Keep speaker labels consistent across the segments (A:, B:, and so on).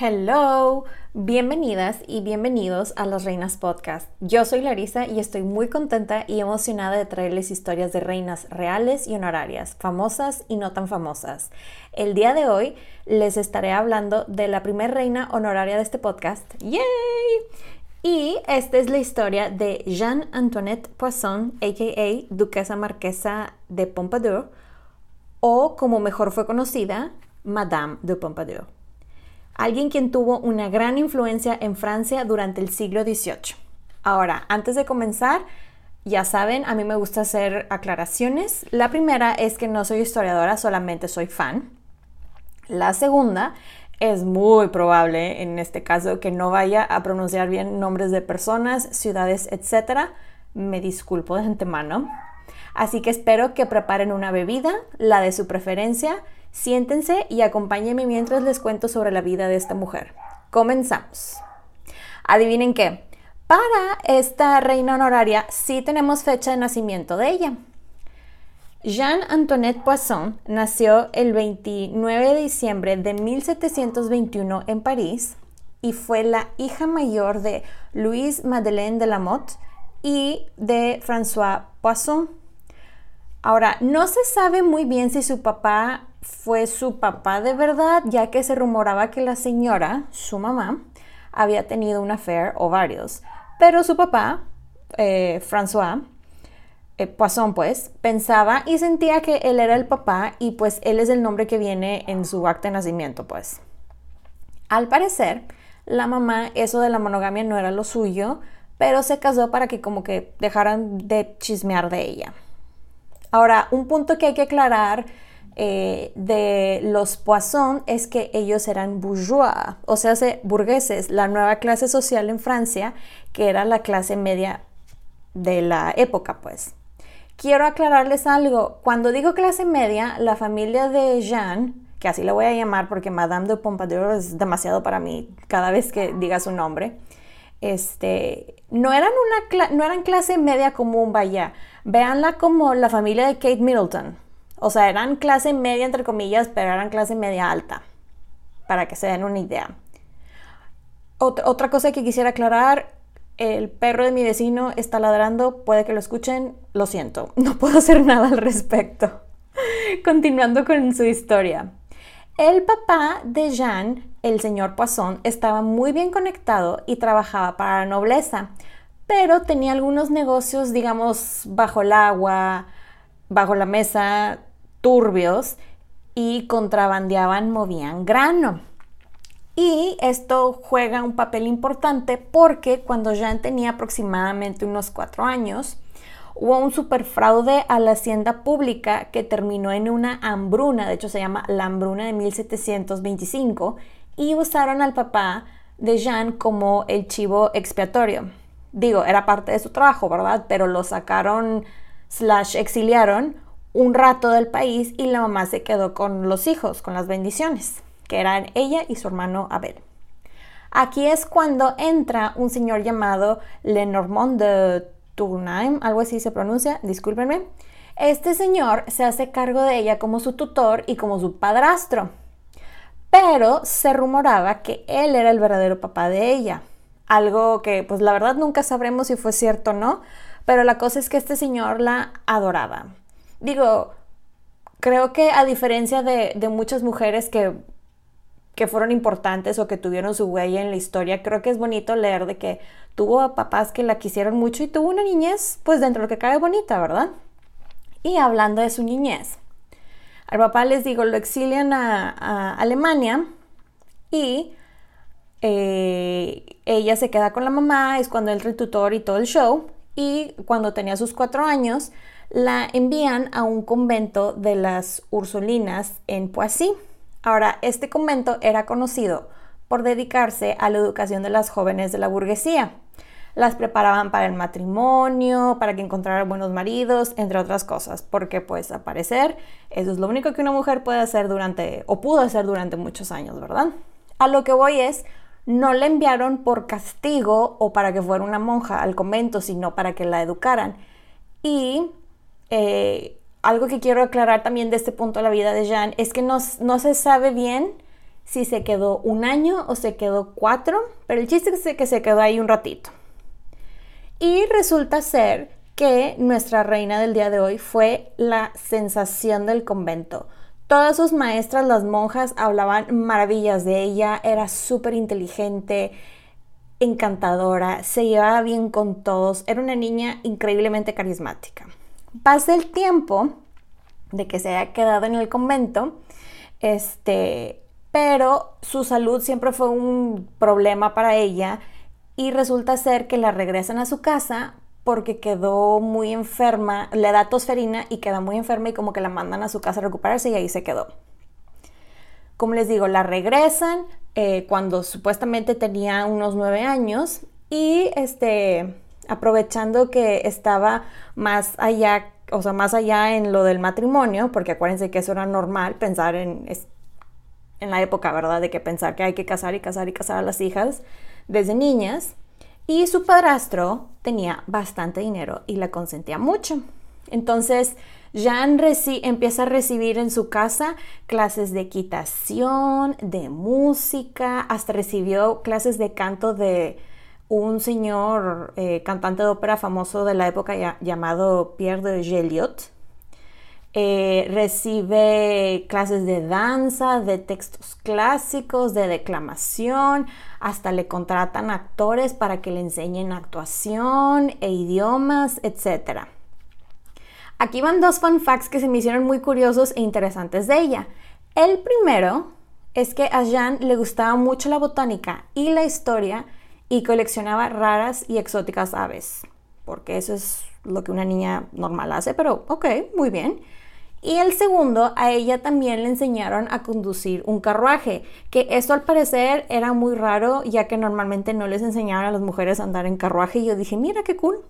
A: Hello, bienvenidas y bienvenidos a Las Reinas Podcast. Yo soy Larisa y estoy muy contenta y emocionada de traerles historias de reinas reales y honorarias, famosas y no tan famosas. El día de hoy les estaré hablando de la primera reina honoraria de este podcast. ¡Yay! Y esta es la historia de Jeanne Antoinette Poisson, a.k.a. Duquesa Marquesa de Pompadour, o como mejor fue conocida, Madame de Pompadour alguien quien tuvo una gran influencia en Francia durante el siglo XVIII. Ahora, antes de comenzar, ya saben, a mí me gusta hacer aclaraciones. La primera es que no soy historiadora, solamente soy fan. La segunda es muy probable en este caso que no vaya a pronunciar bien nombres de personas, ciudades, etc. Me disculpo de antemano. Así que espero que preparen una bebida, la de su preferencia, Siéntense y acompáñenme mientras les cuento sobre la vida de esta mujer. Comenzamos. Adivinen qué. Para esta reina honoraria sí tenemos fecha de nacimiento de ella. Jeanne Antoinette Poisson nació el 29 de diciembre de 1721 en París y fue la hija mayor de Louise Madeleine de la Motte y de François Poisson. Ahora, no se sabe muy bien si su papá fue su papá de verdad, ya que se rumoraba que la señora, su mamá, había tenido un affair o varios. Pero su papá, eh, François, eh, Poisson, pues, pensaba y sentía que él era el papá y pues él es el nombre que viene en su acta de nacimiento, pues. Al parecer, la mamá, eso de la monogamia no era lo suyo, pero se casó para que como que dejaran de chismear de ella. Ahora, un punto que hay que aclarar eh, de los Poisson es que ellos eran bourgeois, o sea, burgueses, la nueva clase social en Francia, que era la clase media de la época, pues. Quiero aclararles algo. Cuando digo clase media, la familia de Jeanne, que así la voy a llamar porque Madame de Pompadour es demasiado para mí cada vez que diga su nombre, este, no eran, una no eran clase media común, vaya. Véanla como la familia de Kate Middleton o sea, eran clase media, entre comillas, pero eran clase media alta, para que se den una idea. Otra, cosa que quisiera aclarar, el perro de mi vecino está ladrando, puede que lo escuchen, lo siento, no puedo hacer nada al respecto. Continuando con su historia. El papá de Jean, el señor Poisson, estaba muy bien conectado y trabajaba para la nobleza, pero tenía algunos negocios, digamos, bajo el agua, bajo la mesa, turbios y contrabandeaban, movían grano. Y esto juega un papel importante porque cuando Jean tenía aproximadamente unos cuatro años, hubo un superfraude a la hacienda pública que terminó en una hambruna, de hecho se llama la hambruna de 1725, y usaron al papá de Jean como el chivo expiatorio. Digo, era parte de su trabajo, ¿verdad? Pero lo sacaron slash exiliaron un rato del país y la mamá se quedó con los hijos, con las bendiciones, que eran ella y su hermano Abel. Aquí es cuando entra un señor llamado Lenormand de Tournaim, algo así se pronuncia, discúlpenme. Este señor se hace cargo de ella como su tutor y como su padrastro, pero se rumoraba que él era el verdadero papá de ella, algo que pues la verdad nunca sabremos si fue cierto o no, pero la cosa es que este señor la adoraba. Digo, creo que a diferencia de, muchas mujeres que, que fueron importantes o que tuvieron su huella en la historia, creo que es bonito leer de que tuvo papás que la quisieron mucho y tuvo una niñez, pues dentro de lo que cabe bonita, ¿verdad? Y hablando de su niñez, al papá les digo, lo exilian a, Alemania y eh, ella se queda con la mamá, es cuando entra el tutor y todo el show, y cuando tenía sus cuatro años, la envían a un convento de las Ursulinas en Poissy. Ahora, este convento era conocido por dedicarse a la educación de las jóvenes de la burguesía. Las preparaban para el matrimonio, para que encontraran buenos maridos, entre otras cosas, porque pues a parecer eso es lo único que una mujer puede hacer durante, o pudo hacer durante muchos años, ¿verdad? A lo que voy es, no la enviaron por castigo o para que fuera una monja al convento, sino para que la educaran. Y eh, algo que quiero aclarar también de este punto de la vida de Jean es que no, no se sabe bien si se quedó un año o se quedó cuatro, pero el chiste es que se quedó ahí un ratito. Y resulta ser que nuestra reina del día de hoy fue la sensación del convento. Todas sus maestras, las monjas, hablaban maravillas de ella, era súper inteligente, encantadora, se llevaba bien con todos, era una niña increíblemente carismática. Pasa el tiempo de que se haya quedado en el convento, este, pero su salud siempre fue un problema para ella y resulta ser que la regresan a su casa porque quedó muy enferma, le da tosferina y queda muy enferma y como que la mandan a su casa a recuperarse y ahí se quedó. Como les digo, la regresan eh, cuando supuestamente tenía unos nueve años y este, aprovechando que estaba más allá, o sea, más allá en lo del matrimonio, porque acuérdense que eso era normal, pensar en, en la época, ¿verdad? De que pensar que hay que casar y casar y casar a las hijas desde niñas y su padrastro tenía bastante dinero y la consentía mucho. Entonces, Jean empieza a recibir en su casa clases de equitación, de música, hasta recibió clases de canto de un señor eh, cantante de ópera famoso de la época llamado Pierre de Geliot. Eh, recibe clases de danza, de textos clásicos, de declamación, hasta le contratan actores para que le enseñen actuación e idiomas, etc. Aquí van dos fun facts que se me hicieron muy curiosos e interesantes de ella. El primero es que a Jean le gustaba mucho la botánica y la historia y coleccionaba raras y exóticas aves, porque eso es lo que una niña normal hace, pero ok, muy bien. Y el segundo, a ella también le enseñaron a conducir un carruaje, que esto al parecer era muy raro, ya que normalmente no les enseñaban a las mujeres a andar en carruaje. Y yo dije, mira qué cool.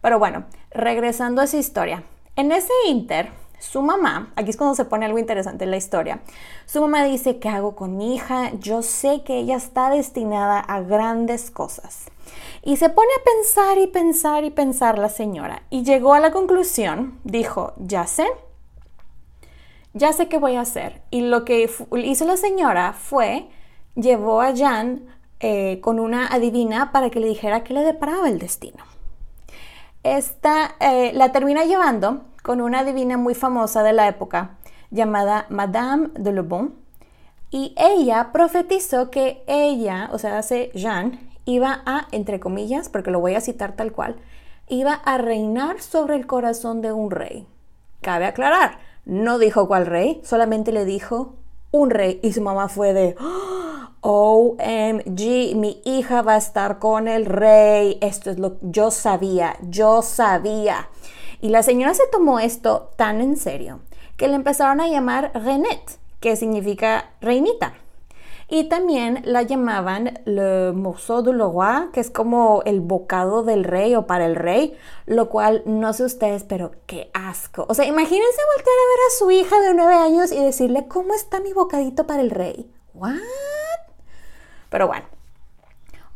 A: Pero bueno, regresando a esa historia. En ese inter, su mamá, aquí es cuando se pone algo interesante en la historia, su mamá dice, ¿qué hago con mi hija? Yo sé que ella está destinada a grandes cosas. Y se pone a pensar y pensar y pensar la señora. Y llegó a la conclusión, dijo, ya sé, ya sé qué voy a hacer. Y lo que hizo la señora fue, llevó a Jan eh, con una adivina para que le dijera qué le deparaba el destino. Esta eh, la termina llevando con una adivina muy famosa de la época llamada Madame de Le Bon. Y ella profetizó que ella, o sea, hace Jean, iba a, entre comillas, porque lo voy a citar tal cual, iba a reinar sobre el corazón de un rey. Cabe aclarar, no dijo cuál rey, solamente le dijo un rey y su mamá fue de OMG, mi hija va a estar con el rey. Esto es lo que yo sabía, yo sabía. Y la señora se tomó esto tan en serio que le empezaron a llamar Renette, que significa reinita. Y también la llamaban le morceau du roi, que es como el bocado del rey o para el rey, lo cual no sé ustedes, pero qué asco. O sea, imagínense voltear a ver a su hija de nueve años y decirle, ¿cómo está mi bocadito para el rey? ¿What? Pero bueno.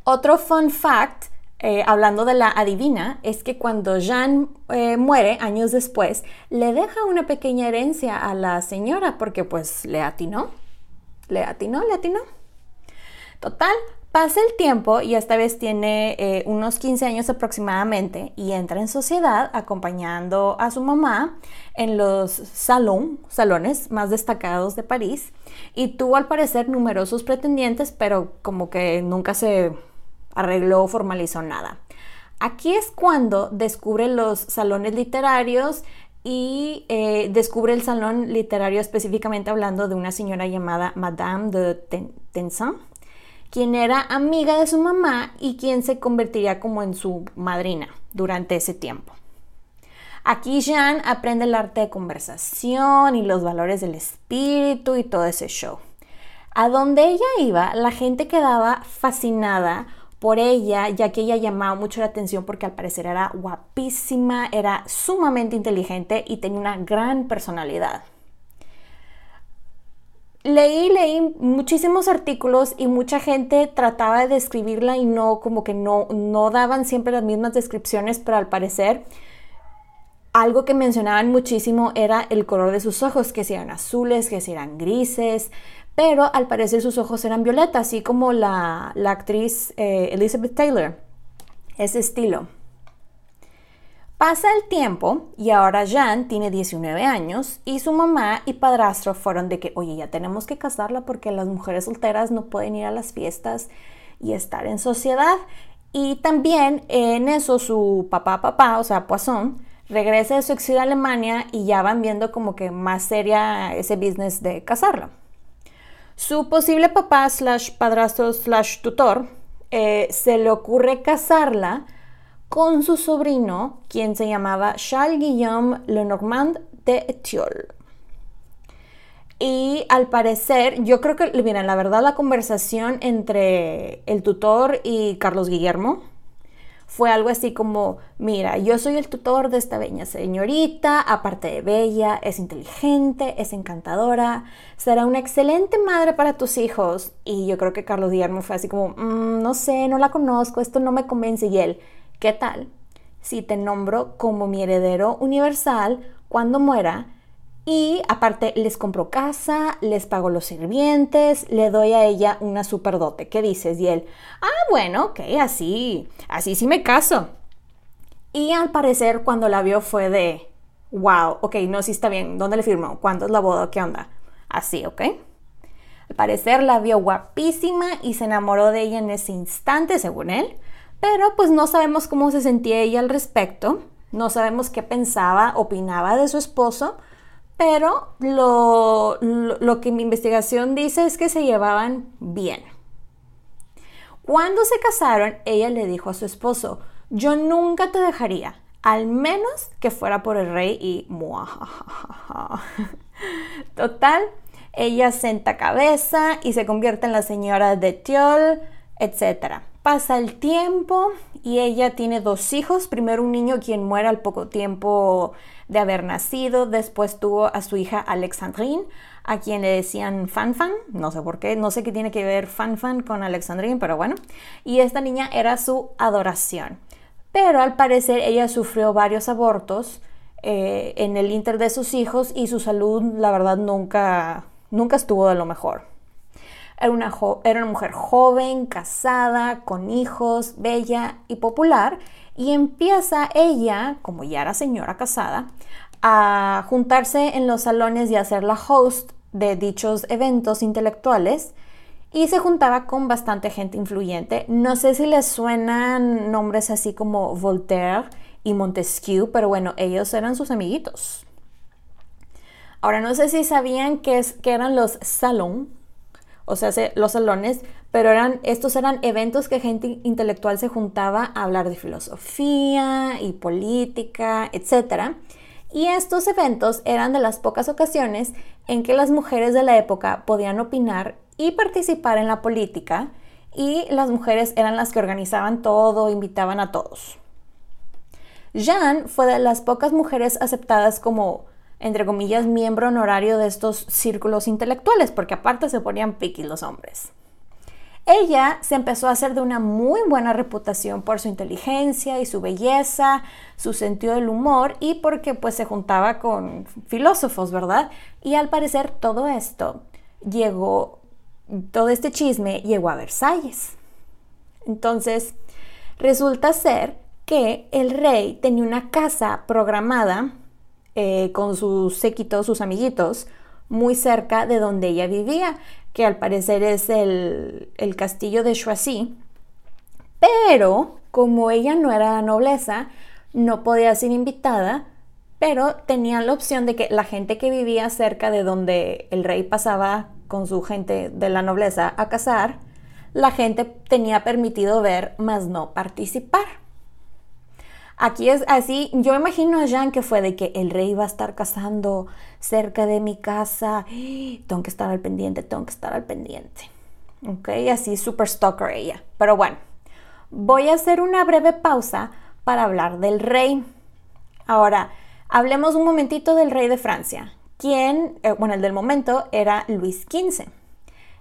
A: Otro fun fact, eh, hablando de la adivina, es que cuando Jean eh, muere años después, le deja una pequeña herencia a la señora porque pues le atinó. Le atinó, le atinó. Total, pasa el tiempo y esta vez tiene eh, unos 15 años aproximadamente y entra en sociedad acompañando a su mamá en los salón, salones más destacados de París y tuvo al parecer numerosos pretendientes, pero como que nunca se arregló o formalizó nada. Aquí es cuando descubre los salones literarios y eh, descubre el salón literario específicamente hablando de una señora llamada Madame de Tensan, quien era amiga de su mamá y quien se convertiría como en su madrina durante ese tiempo. Aquí Jean aprende el arte de conversación y los valores del espíritu y todo ese show. A donde ella iba, la gente quedaba fascinada por ella, ya que ella llamaba mucho la atención porque al parecer era guapísima, era sumamente inteligente y tenía una gran personalidad. Leí, leí muchísimos artículos y mucha gente trataba de describirla y no, como que no, no daban siempre las mismas descripciones, pero al parecer algo que mencionaban muchísimo era el color de sus ojos, que si eran azules, que si eran grises, pero al parecer sus ojos eran violetas, así como la, actriz eh, Elizabeth Taylor, ese estilo. Pasa el tiempo y ahora Jan tiene 19 años y su mamá y padrastro fueron de que, oye, ya tenemos que casarla porque las mujeres solteras no pueden ir a las fiestas y estar en sociedad. Y también en eso su papá, papá, o sea, Poisson, regresa de su exilio a Alemania y ya van viendo como que más seria ese business de casarla. Su posible papá slash padrastro slash tutor eh, se le ocurre casarla con su sobrino, quien se llamaba Charles Guillaume Lenormand de Etiole. Y al parecer, yo creo que, miren, la verdad, la conversación entre el tutor y Carlos Guillermo fue algo así como, mira, yo soy el tutor de esta bella señorita, aparte de bella, es inteligente, es encantadora, será una excelente madre para tus hijos. Y yo creo que Carlos Guillermo fue así como, mm, no sé, no la conozco, esto no me convence. Y él, ¿qué tal? Si te nombro como mi heredero universal cuando muera, y aparte les compro casa, les pago los sirvientes, le doy a ella una superdote. ¿Qué dices? Y él, ah, bueno, ok, así, así sí me caso. Y al parecer cuando la vio fue de, wow, ok, no, sí está bien, ¿dónde le firmo? ¿Cuándo es la boda? ¿Qué onda? Así, ¿ok? Al parecer la vio guapísima y se enamoró de ella en ese instante, según él. Pero pues no sabemos cómo se sentía ella al respecto. No sabemos qué pensaba, opinaba de su esposo pero lo, que mi investigación dice es que se llevaban bien. Cuando se casaron, ella le dijo a su esposo, yo nunca te dejaría, al menos que fuera por el rey y... Total, ella senta cabeza y se convierte en la señora de Tiol, etc. Pasa el tiempo y ella tiene dos hijos, primero un niño quien muere al poco tiempo de haber nacido. Después tuvo a su hija Alexandrine, a quien le decían Fanfan, no sé por qué, no sé qué tiene que ver Fanfan con Alexandrine, pero bueno. Y esta niña era su adoración. Pero al parecer ella sufrió varios abortos eh, en el inter de sus hijos y su salud, la verdad, nunca, nunca estuvo de lo mejor. Era una, era una mujer joven, casada, con hijos, bella y popular, y empieza ella, como ya era señora casada, a juntarse en los salones y a ser la host de dichos eventos intelectuales y se juntaba con bastante gente influyente. No sé si les suenan nombres así como Voltaire y Montesquieu, pero bueno, ellos eran sus amiguitos. Ahora, no sé si sabían que, es, eran los salons, o sea, los salones, pero eran, estos eran eventos que gente intelectual se juntaba a hablar de filosofía y política, etc. Y estos eventos eran de las pocas ocasiones en que las mujeres de la época podían opinar y participar en la política y las mujeres eran las que organizaban todo, invitaban a todos. Jeanne fue de las pocas mujeres aceptadas como, entre comillas, miembro honorario de estos círculos intelectuales, porque aparte se ponían piquis los hombres. Ella se empezó a hacer de una muy buena reputación por su inteligencia y su belleza, su sentido del humor y porque pues se juntaba con filósofos, ¿verdad? Y al parecer todo esto llegó, todo este chisme llegó a Versalles. Entonces, resulta ser que el rey tenía una casa programada eh, con sus séquitos, sus amiguitos, muy cerca de donde ella vivía, que al parecer es el, castillo de Choisy. Pero como ella no era la nobleza, no podía ser invitada, pero tenían la opción de que la gente que vivía cerca de donde el rey pasaba con su gente de la nobleza a cazar, la gente tenía permitido ver, mas no participar. Aquí es así, yo imagino a Jean que fue de que el rey va a estar cazando cerca de mi casa, tengo que estar al pendiente, tengo que estar al pendiente. Ok, así super stalker ella. Pero bueno, voy a hacer una breve pausa para hablar del rey. Ahora, hablemos un momentito del rey de Francia, quien, eh, bueno, el del momento era Luis XV.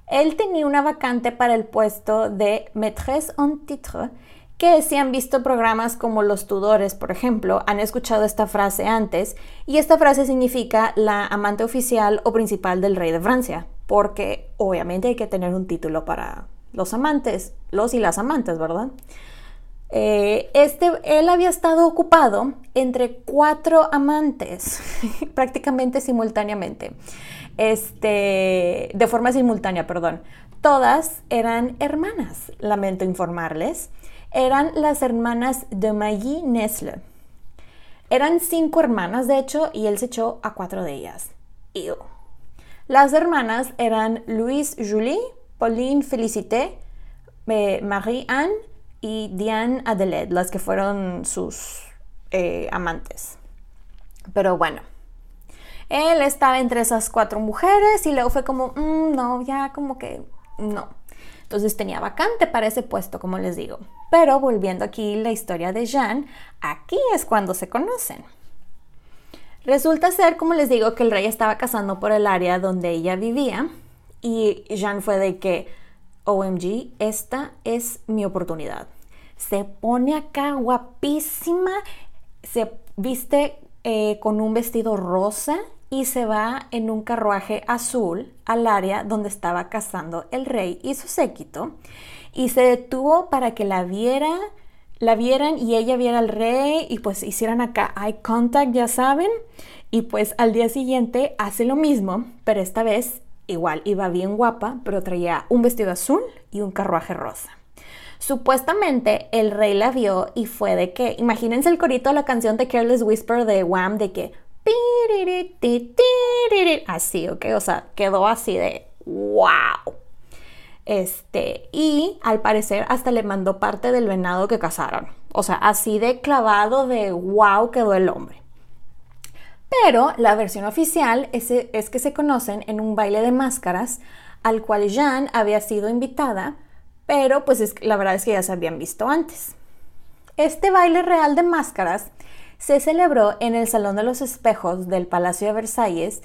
A: Él tenía una vacante para el puesto de maîtresse en titre que si han visto programas como Los Tudores, por ejemplo, han escuchado esta frase antes, y esta frase significa la amante oficial o principal del rey de Francia, porque obviamente hay que tener un título para los amantes, los y las amantes, ¿verdad? Eh, este, él había estado ocupado entre cuatro amantes, prácticamente simultáneamente, este, de forma simultánea, perdón. Todas eran hermanas, lamento informarles eran las hermanas de Maggie Nesle. Eran cinco hermanas, de hecho, y él se echó a cuatro de ellas. Las hermanas eran Louise Julie, Pauline Félicité, eh, Marie-Anne y Diane Adelaide, las que fueron sus eh, amantes. Pero bueno, él estaba entre esas cuatro mujeres y luego fue como, mm, no, ya como que no. Entonces tenía vacante para ese puesto, como les digo. Pero volviendo aquí la historia de Jeanne, aquí es cuando se conocen. Resulta ser, como les digo, que el rey estaba cazando por el área donde ella vivía y Jeanne fue de que, OMG, esta es mi oportunidad. Se pone acá guapísima, se viste eh, con un vestido rosa y se va en un carruaje azul al área donde estaba cazando el rey y su séquito y se detuvo para que la viera, la vieran y ella viera al rey y pues hicieran acá eye contact, ya saben, y pues al día siguiente hace lo mismo, pero esta vez igual iba bien guapa, pero traía un vestido azul y un carruaje rosa. Supuestamente el rey la vio y fue de que, imagínense el corito de la canción de Careless Whisper de Wham de que Así, ¿ok? O sea, quedó así de wow. Este, y al parecer hasta le mandó parte del venado que cazaron. O sea, así de clavado de wow quedó el hombre. Pero la versión oficial es, es que se conocen en un baile de máscaras al cual Jeanne había sido invitada, pero pues la verdad es que ya se habían visto antes. Este baile real de máscaras se celebró en el Salón de los Espejos del Palacio de Versalles.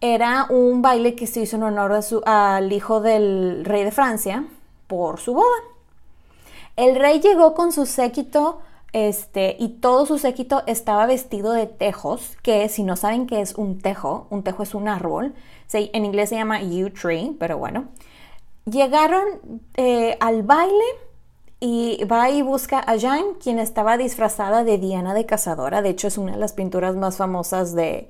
A: Era un baile que se hizo en honor al hijo del rey de Francia por su boda. El rey llegó con su séquito este, y todo su séquito estaba vestido de tejos, que si no saben qué es un tejo, un tejo es un árbol, en inglés se llama yew tree, pero bueno. Llegaron eh, al baile y va y busca a Jeanne, quien estaba disfrazada de Diana de Cazadora. De hecho, es una de las pinturas más famosas de,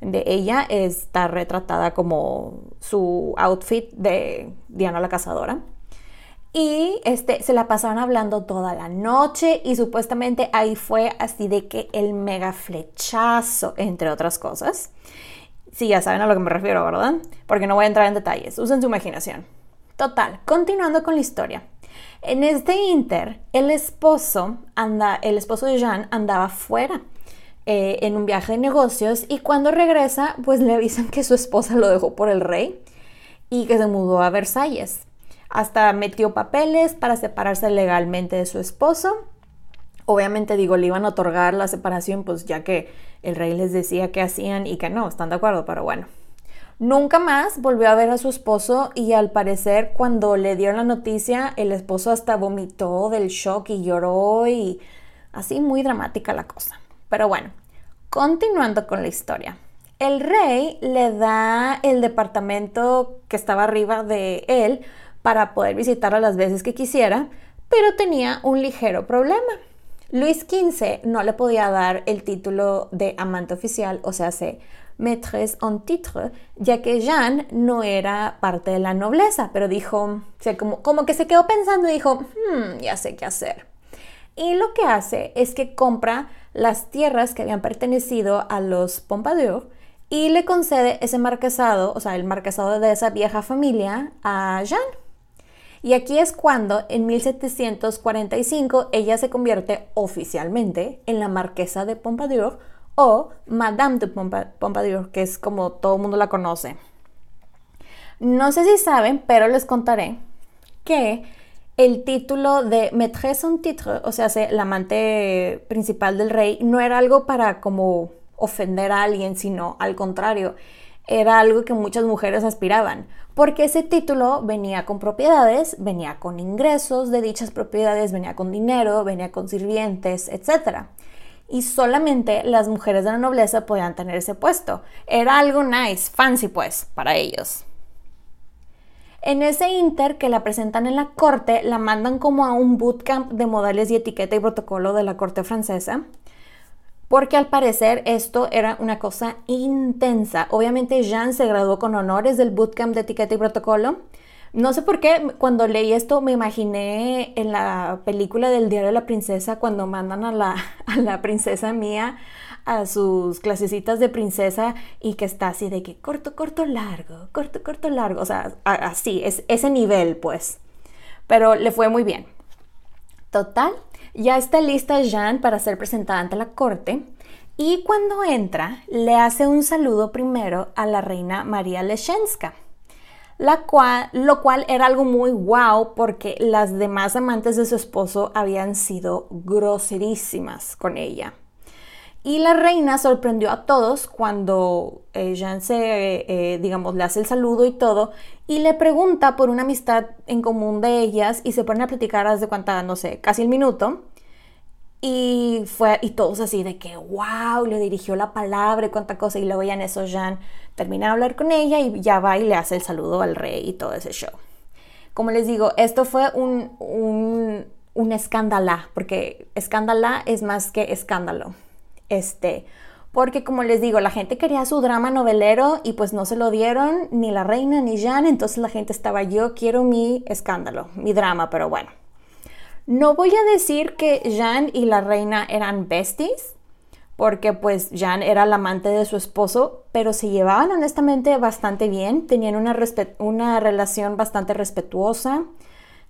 A: ella. Está retratada como su outfit de Diana la Cazadora. Y este, se la pasaron hablando toda la noche y supuestamente ahí fue así de que el mega flechazo, entre otras cosas. Sí, ya saben a lo que me refiero, ¿verdad? Porque no voy a entrar en detalles. Usen su imaginación. Total, continuando con la historia. En este inter, el esposo, anda, el esposo de Jean andaba fuera eh, en un viaje de negocios y cuando regresa, pues le avisan que su esposa lo dejó por el rey. y que se mudó a Versalles. Hasta metió papeles para separarse legalmente de su esposo. Obviamente digo, le iban a otorgar la separación, pues ya que el rey les decía que hacían y que no, están de acuerdo, pero bueno. Nunca más volvió a ver a su esposo y al parecer cuando le dieron la noticia, el esposo hasta vomitó del shock y lloró y así muy dramática la cosa. Pero bueno, continuando con la historia. El rey le da el departamento que estaba arriba de él para poder visitarlo las veces que quisiera, pero tenía un ligero problema. Luis XV no le podía dar el título de amante oficial, o sea, se maîtresse en titre, ya que Jeanne no era parte de la nobleza, pero dijo, como, como que se quedó pensando y dijo, hmm, ya sé qué hacer. Y lo que hace es que compra las tierras que habían pertenecido a los Pompadour y le concede ese marquesado, o sea, el marquesado de esa vieja familia a Jeanne. Y aquí es cuando en 1745 ella se convierte oficialmente en la marquesa de Pompadour o Madame de Pompadour, que es como todo el mundo la conoce. No sé si saben, pero les contaré que el título de maîtresse en titre, o sea, la amante principal del rey, no era algo para como ofender a alguien, sino al contrario, era algo que muchas mujeres aspiraban, porque ese título venía con propiedades, venía con ingresos de dichas propiedades, venía con dinero, venía con sirvientes, etc. Y solamente las mujeres de la nobleza podían tener ese puesto. Era algo nice, fancy pues, para ellos. En ese inter que la presentan en la corte, la mandan como a un bootcamp de modales y etiqueta y protocolo de la corte francesa, porque al parecer esto era una cosa intensa. Obviamente Jean se graduó con honores del bootcamp de etiqueta y protocolo. No sé por qué cuando leí esto me imaginé en la película del diario de la princesa cuando mandan a la, a la princesa mía a sus clasecitas de princesa y que está así de que corto, corto, largo, corto, corto, largo. O sea, así, es ese nivel, pues. Pero le fue muy bien. Total, ya está lista Jeanne para ser presentada ante la corte. Y cuando entra, le hace un saludo primero a la reina María Leshenska, la cual, lo cual era algo muy guau porque las demás amantes de su esposo habían sido groserísimas con ella. Y la reina sorprendió a todos cuando eh, Jean se, eh, digamos, le hace el saludo y todo, y le pregunta por una amistad en común de ellas y se ponen a platicar desde cuánta, no sé, casi el minuto. Y fue, y todos así de que, wow, le dirigió la palabra y cuánta cosa. Y luego ya en eso Jean termina de hablar con ella y ya va y le hace el saludo al rey y todo ese show. Como les digo, esto fue un, un, un escándalo, porque escándalo es más que escándalo. Este, porque como les digo, la gente quería su drama novelero y pues no se lo dieron ni la reina ni Jean, entonces la gente estaba yo quiero mi escándalo, mi drama, pero bueno. No voy a decir que Jean y la reina eran besties, porque pues Jean era la amante de su esposo, pero se llevaban honestamente bastante bien, tenían una, una relación bastante respetuosa.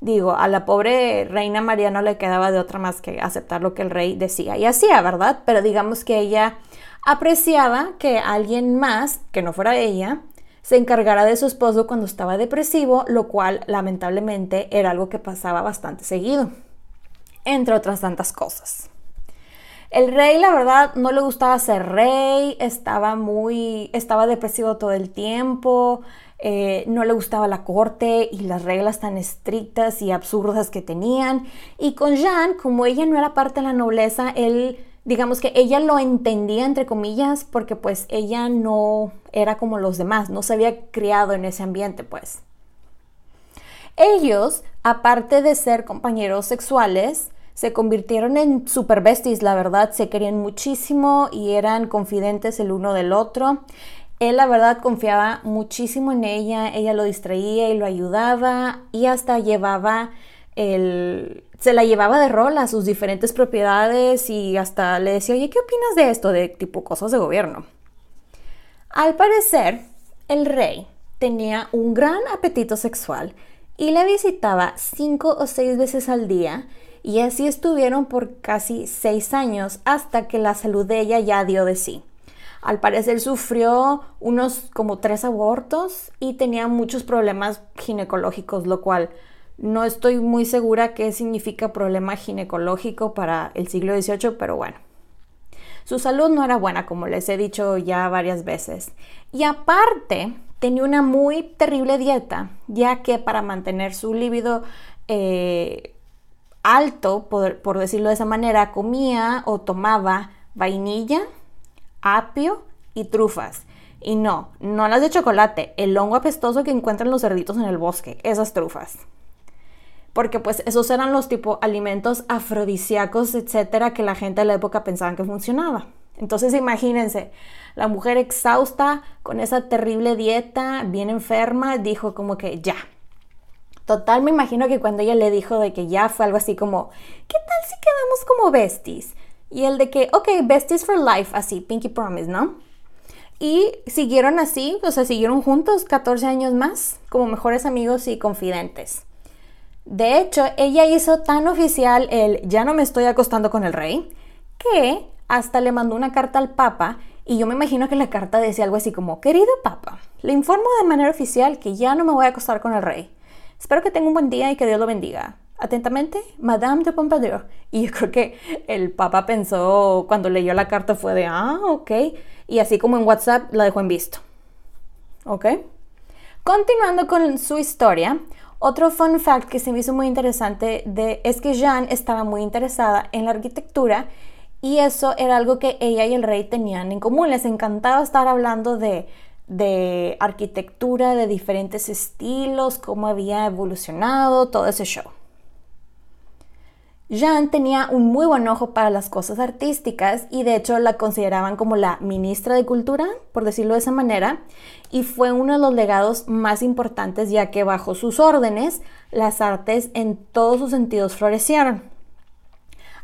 A: Digo, a la pobre reina María no le quedaba de otra más que aceptar lo que el rey decía y hacía, ¿verdad? Pero digamos que ella apreciaba que alguien más, que no fuera ella, se encargara de su esposo cuando estaba depresivo, lo cual lamentablemente era algo que pasaba bastante seguido, entre otras tantas cosas. El rey, la verdad, no le gustaba ser rey, estaba muy, estaba depresivo todo el tiempo, eh, no le gustaba la corte y las reglas tan estrictas y absurdas que tenían. Y con Jean, como ella no era parte de la nobleza, él, digamos que ella lo entendía, entre comillas, porque pues ella no era como los demás, no se había criado en ese ambiente, pues. Ellos, aparte de ser compañeros sexuales, se convirtieron en super besties, la verdad, se querían muchísimo y eran confidentes el uno del otro. Él la verdad confiaba muchísimo en ella, ella lo distraía y lo ayudaba y hasta llevaba el... se la llevaba de rol a sus diferentes propiedades y hasta le decía, oye, ¿qué opinas de esto? De tipo cosas de gobierno. Al parecer, el rey tenía un gran apetito sexual y le visitaba cinco o seis veces al día y así estuvieron por casi seis años hasta que la salud de ella ya dio de sí. Al parecer sufrió unos como tres abortos y tenía muchos problemas ginecológicos, lo cual no estoy muy segura qué significa problema ginecológico para el siglo XVIII, pero bueno. Su salud no era buena, como les he dicho ya varias veces. Y aparte, tenía una muy terrible dieta, ya que para mantener su líbido eh, alto, por, decirlo de esa manera, comía o tomaba vainilla, apio y trufas. Y no, no las de chocolate, el hongo apestoso que encuentran los cerditos en el bosque, esas trufas. Porque pues esos eran los tipo alimentos afrodisíacos, etcétera, que la gente de la época pensaba que funcionaba. Entonces imagínense, la mujer exhausta con esa terrible dieta, bien enferma, dijo como que ya. Total, me imagino que cuando ella le dijo de que ya fue algo así como, ¿qué tal si quedamos como besties? Y el de que, ok, besties for life, así, Pinky Promise, ¿no? Y siguieron así, o sea, siguieron juntos 14 años más, como mejores amigos y confidentes. De hecho, ella hizo tan oficial el ya no me estoy acostando con el rey, que hasta le mandó una carta al Papa y yo me imagino que la carta decía algo así como, querido Papa, le informo de manera oficial que ya no me voy a acostar con el rey. Espero que tenga un buen día y que Dios lo bendiga. Atentamente, Madame de Pompadour. Y yo creo que el Papa pensó cuando leyó la carta fue de, ah, ok. Y así como en WhatsApp la dejó en visto. ¿Ok? Continuando con su historia, otro fun fact que se me hizo muy interesante es que Jeanne estaba muy interesada en la arquitectura y eso era algo que ella y el rey tenían en común. Les encantaba estar hablando de, de arquitectura, de diferentes estilos, cómo había evolucionado, todo ese show. Jeanne tenía un muy buen ojo para las cosas artísticas y de hecho la consideraban como la ministra de cultura, por decirlo de esa manera, y fue uno de los legados más importantes ya que bajo sus órdenes las artes en todos sus sentidos florecieron.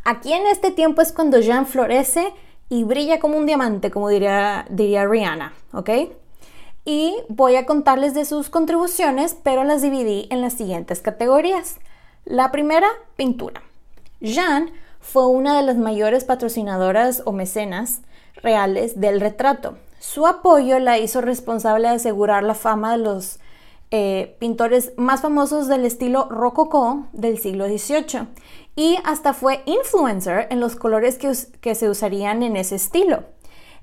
A: Aquí en este tiempo es cuando Jean florece y brilla como un diamante, como diría, diría Rihanna, ¿ok? Y voy a contarles de sus contribuciones, pero las dividí en las siguientes categorías. La primera, pintura. Jean fue una de las mayores patrocinadoras o mecenas reales del retrato. Su apoyo la hizo responsable de asegurar la fama de los eh, pintores más famosos del estilo rococó del siglo XVIII y hasta fue influencer en los colores que, se usarían en ese estilo.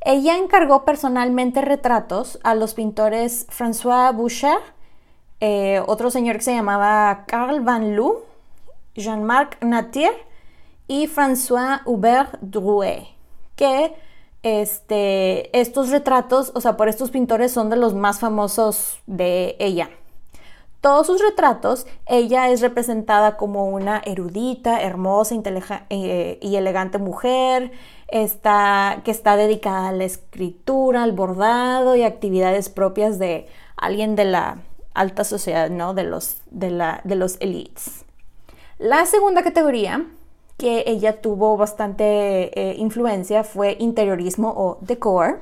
A: Ella encargó personalmente retratos a los pintores François Boucher, eh, otro señor que se llamaba Carl Van Loo, Jean-Marc Natier y François Hubert Drouet, que este, estos retratos, o sea, por estos pintores son de los más famosos de ella. Todos sus retratos, ella es representada como una erudita, hermosa eh, y elegante mujer, está, que está dedicada a la escritura, al bordado y actividades propias de alguien de la alta sociedad, ¿no? De los, de la, de los elites. La segunda categoría que ella tuvo bastante eh, influencia fue interiorismo o decor.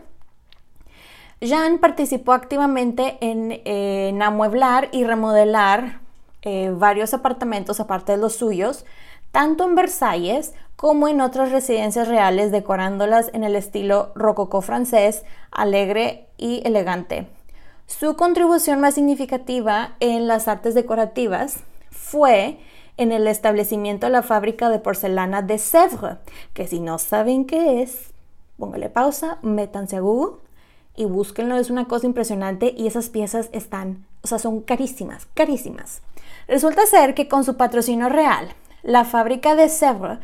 A: Jean participó activamente en, amueblar y remodelar eh, varios apartamentos aparte de los suyos, tanto en Versalles como en otras residencias reales, decorándolas en el estilo rococó francés, alegre y elegante. Su contribución más significativa en las artes decorativas fue en el establecimiento de la fábrica de porcelana de Sèvres, que si no saben qué es, póngale pausa, métanse a Google y búsquenlo, es una cosa impresionante y esas piezas están, o sea, son carísimas, carísimas. Resulta ser que con su patrocinio real, la fábrica de Sèvres,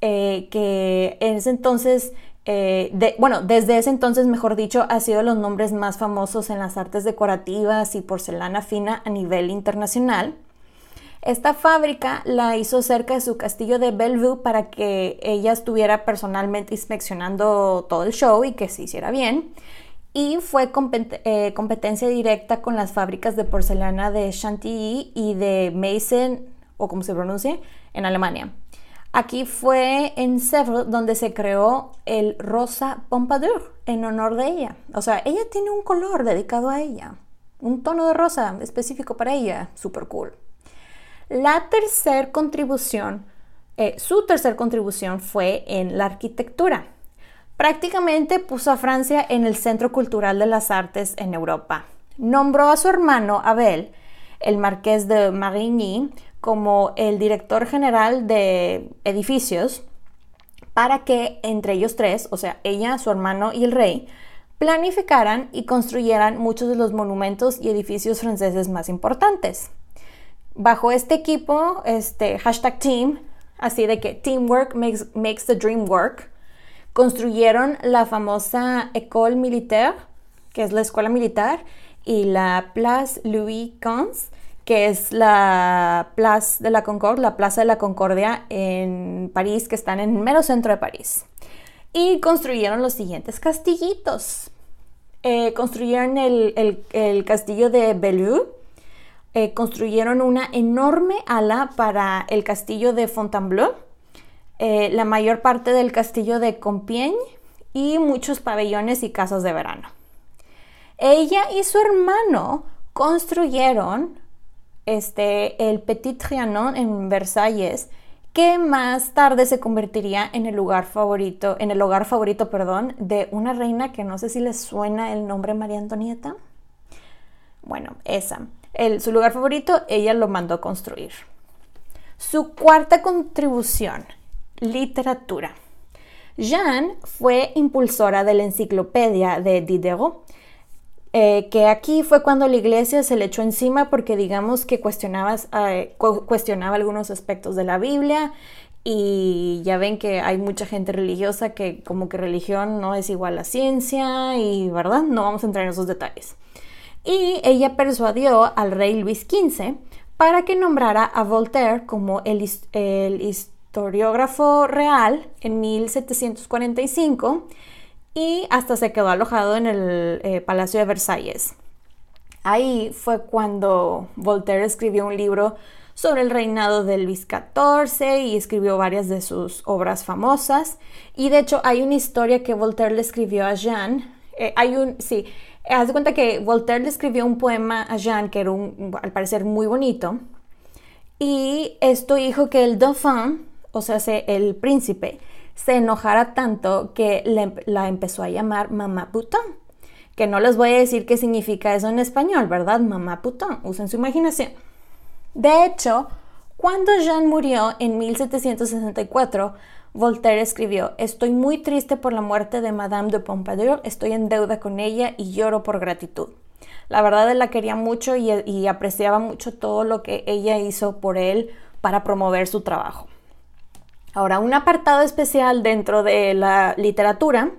A: eh, que en ese entonces, eh, bueno, desde ese entonces, mejor dicho, ha sido los nombres más famosos en las artes decorativas y porcelana fina a nivel internacional, esta fábrica la hizo cerca de su castillo de Bellevue para que ella estuviera personalmente inspeccionando todo el show y que se hiciera bien. Y fue eh, competencia directa con las fábricas de porcelana de Chantilly y de Meissen, o como se pronuncia, en Alemania. Aquí fue en Sèvres donde se creó el Rosa Pompadour en honor de ella. O sea, ella tiene un color dedicado a ella, un tono de rosa específico para ella, super cool. La tercera contribución, eh, su tercera contribución fue en la arquitectura. Prácticamente puso a Francia en el centro cultural de las artes en Europa. Nombró a su hermano Abel, el marqués de Marigny, como el director general de edificios para que entre ellos tres, o sea, ella, su hermano y el rey, planificaran y construyeran muchos de los monumentos y edificios franceses más importantes. Bajo este equipo, este hashtag team, así de que teamwork makes, makes the dream work, construyeron la famosa École Militaire, que es la escuela militar, y la Place Louis XV, que es la Place de la la Plaza de la Concordia en París, que están en el mero centro de París. Y construyeron los siguientes castillitos. Eh, construyeron el, castillo de Bellevue, eh, construyeron una enorme ala para el castillo de Fontainebleau, eh, la mayor parte del castillo de Compiègne y muchos pabellones y casas de verano. Ella y su hermano construyeron este, el Petit Trianon en Versalles, que más tarde se convertiría en el lugar favorito, en el hogar favorito, perdón, de una reina que no sé si les suena el nombre María Antonieta. Bueno, esa. Su lugar favorito, ella lo mandó construir. Su cuarta contribución, literatura. Jeanne fue impulsora de la enciclopedia de Diderot, eh, que aquí fue cuando la iglesia se le echó encima porque digamos que cuestionaba, eh, cuestionaba algunos aspectos de la Biblia y ya ven que hay mucha gente religiosa que como que religión no es igual a ciencia y verdad, no vamos a entrar en esos detalles. Y ella persuadió al rey Luis XV para que nombrara a Voltaire como el, historiógrafo real en 1745 y hasta se quedó alojado en el eh, Palacio de Versalles. Ahí fue cuando Voltaire escribió un libro sobre el reinado de Luis XIV y escribió varias de sus obras famosas. Y de hecho hay una historia que Voltaire le escribió a Jean. Eh, hay un, sí, haz de cuenta que Voltaire le escribió un poema a Jean que era al parecer muy bonito. Y esto dijo que el dauphin, o sea, el príncipe, se enojara tanto que la empezó a llamar mamá putón. Que no les voy a decir qué significa eso en español, ¿verdad? Mamá putón. Usen su imaginación. De hecho, cuando Jean murió en 1764, Voltaire escribió, estoy muy triste por la muerte de Madame de Pompadour, estoy en deuda con ella y lloro por gratitud. La verdad la quería mucho y apreciaba mucho todo lo que ella hizo por él para promover su trabajo. Ahora, un apartado especial dentro de la literatura,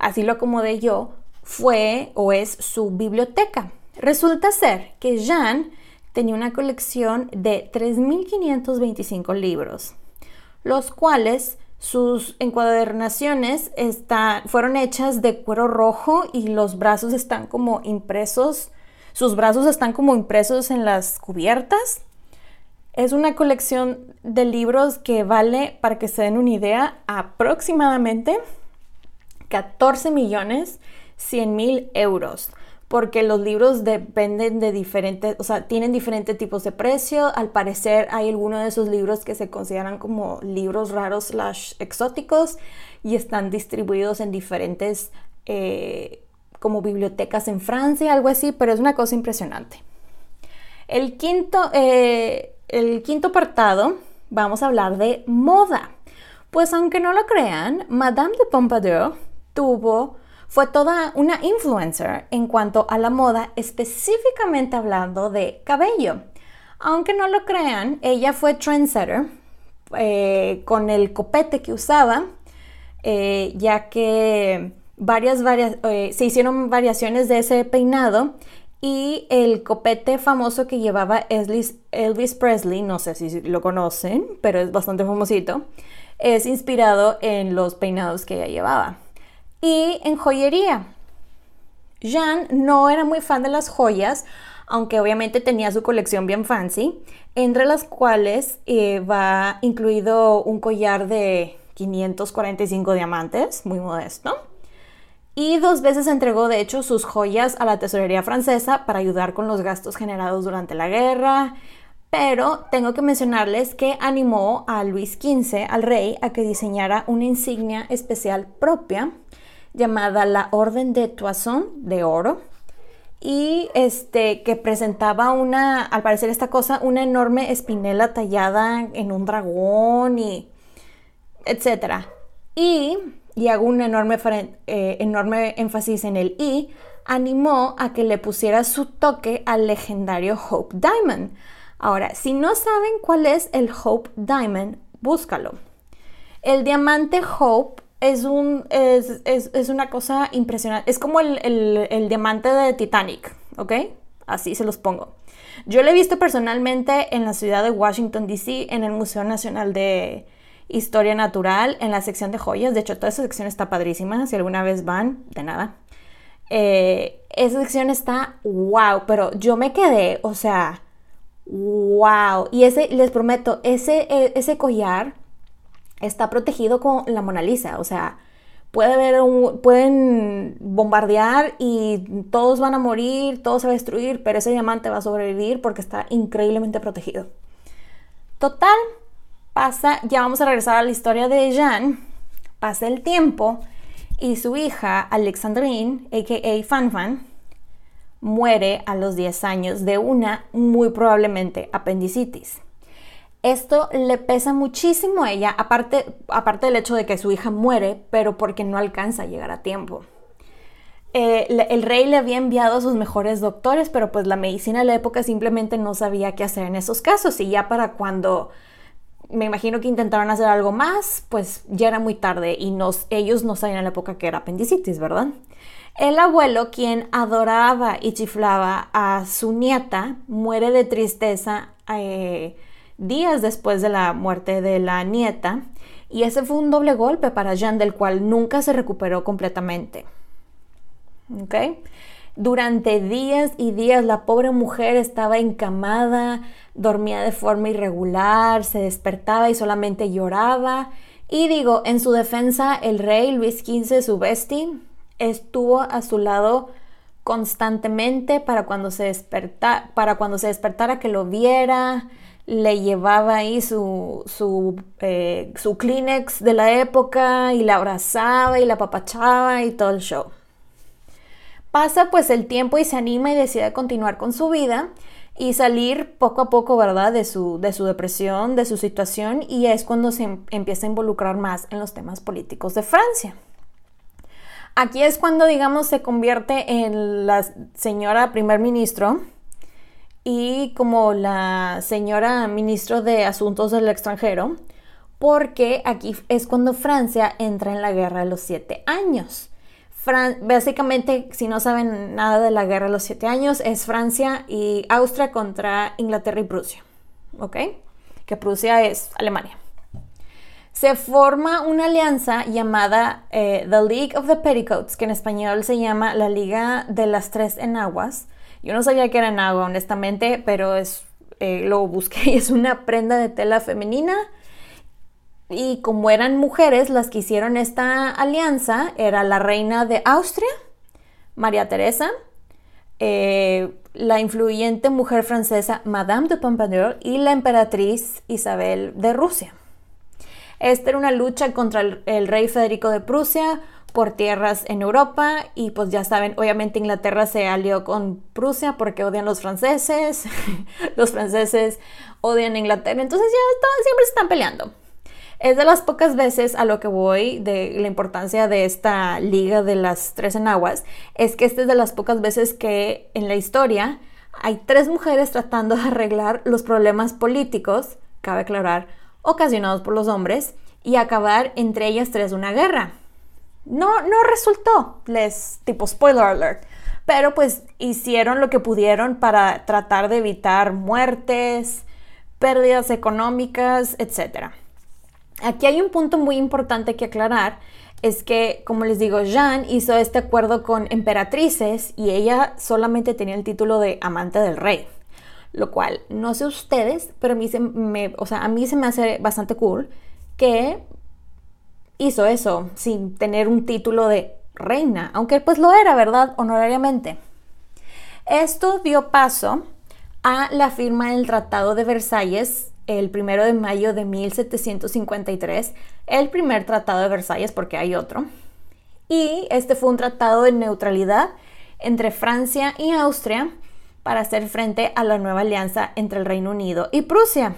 A: así lo acomodé yo, fue o es su biblioteca. Resulta ser que Jean tenía una colección de 3.525 libros, los cuales sus encuadernaciones fueron hechas de cuero rojo y los brazos están como impresos, sus brazos están como impresos en las cubiertas es una colección de libros que vale, para que se den una idea, aproximadamente 14 millones 100 mil euros. Porque los libros dependen de diferentes, o sea, tienen diferentes tipos de precio. Al parecer hay algunos de esos libros que se consideran como libros raros slash exóticos y están distribuidos en diferentes eh, como bibliotecas en Francia, algo así, pero es una cosa impresionante. El quinto, eh, el quinto apartado vamos a hablar de moda. Pues aunque no lo crean, Madame de Pompadour tuvo, fue toda una influencer en cuanto a la moda, específicamente hablando de cabello. Aunque no lo crean, ella fue trendsetter eh, con el copete que usaba, eh, ya que varias, varias, eh, se hicieron variaciones de ese peinado y el copete famoso que llevaba Elvis, Presley, no sé si lo conocen, pero es bastante famosito, es inspirado en los peinados que ella llevaba. Y en joyería. Jean no era muy fan de las joyas, aunque obviamente tenía su colección bien fancy, entre las cuales eh, va incluido un collar de 545 diamantes, muy modesto y dos veces entregó de hecho sus joyas a la tesorería francesa para ayudar con los gastos generados durante la guerra. Pero tengo que mencionarles que animó a Luis XV, al rey, a que diseñara una insignia especial propia llamada la Orden de Toison de Oro y este que presentaba una, al parecer esta cosa, una enorme espinela tallada en un dragón y etcétera. Y, y hago un enorme, eh, enorme énfasis en el y, animó a que le pusiera su toque al legendario Hope Diamond Ahora, si no saben cuál es el Hope Diamond, búscalo. El diamante Hope es, un, es, una cosa impresionante. Es como el, diamante de Titanic, ¿ok? Así se los pongo. Yo lo he visto personalmente en la ciudad de Washington, D.C., en el Museo Nacional de Historia Natural, en la sección de joyas. De hecho, toda esa sección está padrísima. Si alguna vez van, de nada. Eh, esa sección está wow, pero yo me quedé, o sea, ¡Wow! Y ese, les prometo, ese, e, ese collar está protegido con la Mona Lisa. O sea, puede pueden bombardear y todos van a morir, todo se va a destruir, pero ese diamante va a sobrevivir porque está increíblemente protegido. Total, pasa, ya vamos a regresar a la historia de Jean. Pasa el tiempo y su hija Alexandrine, a.k.a. Fanfan, muere a los 10 años de una muy probablemente apendicitis. Esto le pesa muchísimo a ella, aparte, aparte del hecho de que su hija muere, pero porque no alcanza a llegar a tiempo. Eh, el rey le había enviado a sus mejores doctores, pero pues la medicina de la época simplemente no sabía qué hacer en esos casos y ya para cuando me imagino que intentaron hacer algo más, pues ya era muy tarde y ellos no sabían en la época que era apendicitis, ¿verdad? El abuelo, quien adoraba y chiflaba a su nieta, muere de tristeza eh, días después de la muerte de la nieta y ese fue un doble golpe para Jean del cual nunca se recuperó completamente. Durante días y días la pobre mujer estaba encamada, dormía de forma irregular, se despertaba y solamente lloraba. Y digo, en su defensa, el rey Luis XV, su bestia, estuvo a su lado constantemente para cuando se desperta, para cuando se despertara que lo viera, le llevaba ahí su, su, eh, su Kleenex de la época y la abrazaba y la apapachaba y todo el show. Pasa pues el tiempo y se anima y decide continuar con su vida y salir poco a poco, ¿verdad?, de su, de su depresión, de su situación y es cuando se empieza a involucrar más en los temas políticos de Francia. Aquí es cuando, digamos, se convierte en la señora primer ministro y como la señora ministro de Asuntos del Extranjero, porque aquí es cuando Francia entra en la guerra de los siete años. básicamente, si no saben nada de la guerra de los siete años, es Francia y Austria contra Inglaterra y Prusia, ¿ok? Que Prusia es Alemania se forma una alianza llamada eh, The League of the Petticoats, que en español se llama la Liga de las Tres Enaguas. Yo no sabía que era enagua, honestamente, pero es, eh, lo busqué y es una prenda de tela femenina. Y como eran mujeres las que hicieron esta alianza, era la reina de Austria, María Teresa, eh, la influyente mujer francesa Madame de Pompadour y la emperatriz Isabel de Rusia. Esta era una lucha contra el, rey Federico de Prusia por tierras en Europa y pues ya saben, obviamente Inglaterra se alió con Prusia porque odian los franceses, los franceses odian Inglaterra, entonces ya siempre se están peleando. Es de las pocas veces a lo que voy de la importancia de esta liga de las tres enaguas, es que esta es de las pocas veces que en la historia hay tres mujeres tratando de arreglar los problemas políticos, cabe aclarar, ocasionados por los hombres y acabar entre ellas tres una guerra. No, no resultó, les tipo spoiler alert, pero pues hicieron lo que pudieron para tratar de evitar muertes, pérdidas económicas, etc. Aquí hay un punto muy importante que aclarar, es que, como les digo, Jean hizo este acuerdo con emperatrices y ella solamente tenía el título de amante del rey lo cual no sé ustedes, pero a mí se me, o sea, a mí se me hace bastante cool que hizo eso sin tener un título de reina, aunque pues lo era, ¿verdad? Honorariamente. Esto dio paso a la firma del Tratado de Versalles el primero de mayo de 1753, el primer Tratado de Versalles porque hay otro. Y este fue un tratado de neutralidad entre Francia y Austria para hacer frente a la nueva alianza entre el Reino Unido y Prusia.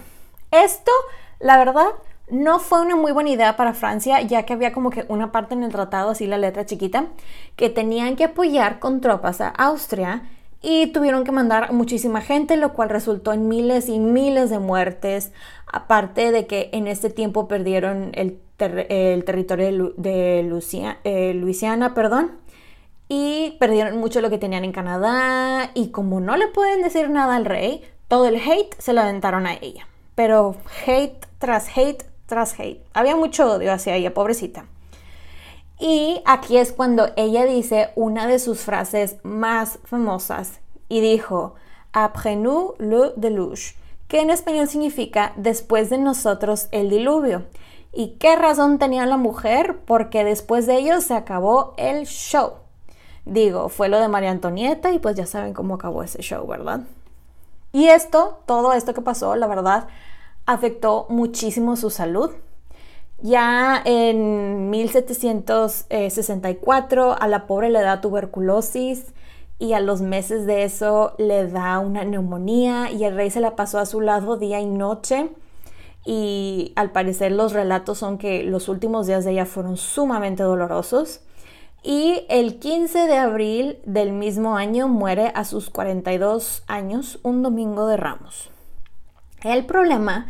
A: Esto, la verdad, no fue una muy buena idea para Francia, ya que había como que una parte en el tratado, así la letra chiquita, que tenían que apoyar con tropas a Austria y tuvieron que mandar muchísima gente, lo cual resultó en miles y miles de muertes, aparte de que en este tiempo perdieron el, territorio de, eh, Luisiana, perdón, y perdieron mucho lo que tenían en Canadá, y como no le pueden decir nada al rey, todo el hate se lo aventaron a ella. Pero hate tras hate Había mucho odio hacia ella, pobrecita. Y aquí es cuando ella dice una de sus frases más famosas y dijo, Après nous le déluge, que en español significa después de nosotros el diluvio. ¿Y qué razón tenía la mujer? Porque después de ello se acabó el show. Digo, fue lo de María Antonieta y pues ya saben cómo acabó ese show, ¿verdad? Y esto, todo esto que pasó, la verdad, afectó muchísimo su salud. Ya en 1764 a la pobre le da tuberculosis y a los meses de eso le da una neumonía y el rey se la pasó a su lado día y noche y al parecer los relatos son que los últimos días de ella fueron sumamente dolorosos y el 15 de abril del mismo año muere a sus 42 años un domingo de ramos. El problema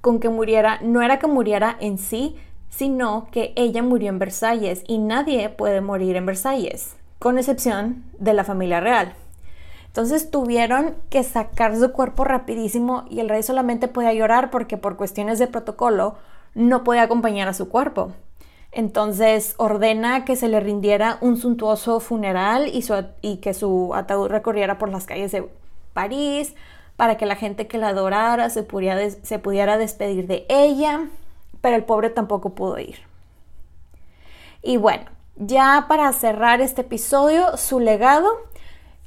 A: con que muriera no era que muriera en sí, sino que ella murió en Versalles y nadie puede morir en Versalles, con excepción de la familia real. Entonces tuvieron que sacar su cuerpo rapidísimo y el rey solamente podía llorar porque por cuestiones de protocolo no podía acompañar a su cuerpo. Entonces ordena que se le rindiera un suntuoso funeral y, y que su ataúd recorriera por las calles de París, para que la gente que la adorara se pudiera, se pudiera despedir de ella, pero el pobre tampoco pudo ir. Y bueno, ya para cerrar este episodio, su legado,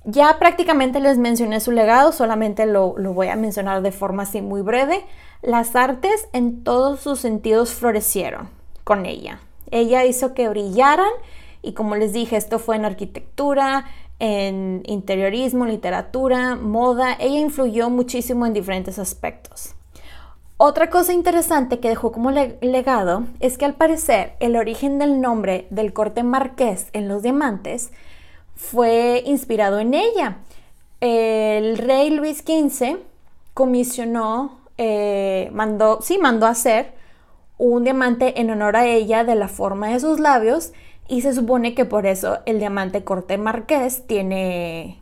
A: ya prácticamente les mencioné su legado, solamente lo, lo voy a mencionar de forma así muy breve. Las artes en todos sus sentidos florecieron con ella. Ella hizo que brillaran y como les dije, esto fue en arquitectura, en interiorismo, literatura, moda. Ella influyó muchísimo en diferentes aspectos. Otra cosa interesante que dejó como legado es que al parecer el origen del nombre del corte marqués en los diamantes fue inspirado en ella. El rey Luis XV comisionó, eh, mandó, sí, mandó hacer un diamante en honor a ella de la forma de sus labios y se supone que por eso el diamante corte marqués tiene,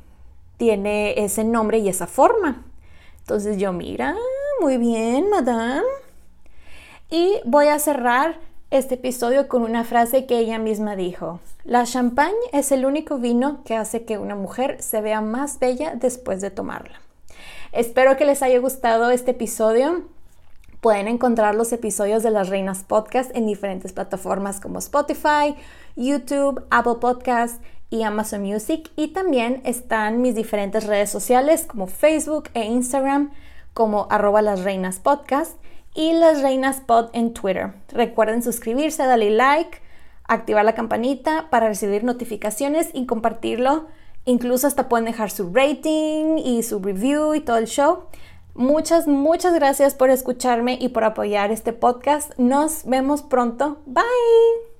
A: tiene ese nombre y esa forma. Entonces yo, mira, muy bien, madame. Y voy a cerrar este episodio con una frase que ella misma dijo. La champagne es el único vino que hace que una mujer se vea más bella después de tomarla. Espero que les haya gustado este episodio. Pueden encontrar los episodios de Las Reinas Podcast en diferentes plataformas como Spotify, YouTube, Apple Podcast y Amazon Music. Y también están mis diferentes redes sociales como Facebook e Instagram como arroba las reinas podcast y las reinas pod en Twitter. Recuerden suscribirse, darle like, activar la campanita para recibir notificaciones y compartirlo. Incluso hasta pueden dejar su rating y su review y todo el show. Muchas, muchas gracias por escucharme y por apoyar este podcast. Nos vemos pronto. Bye.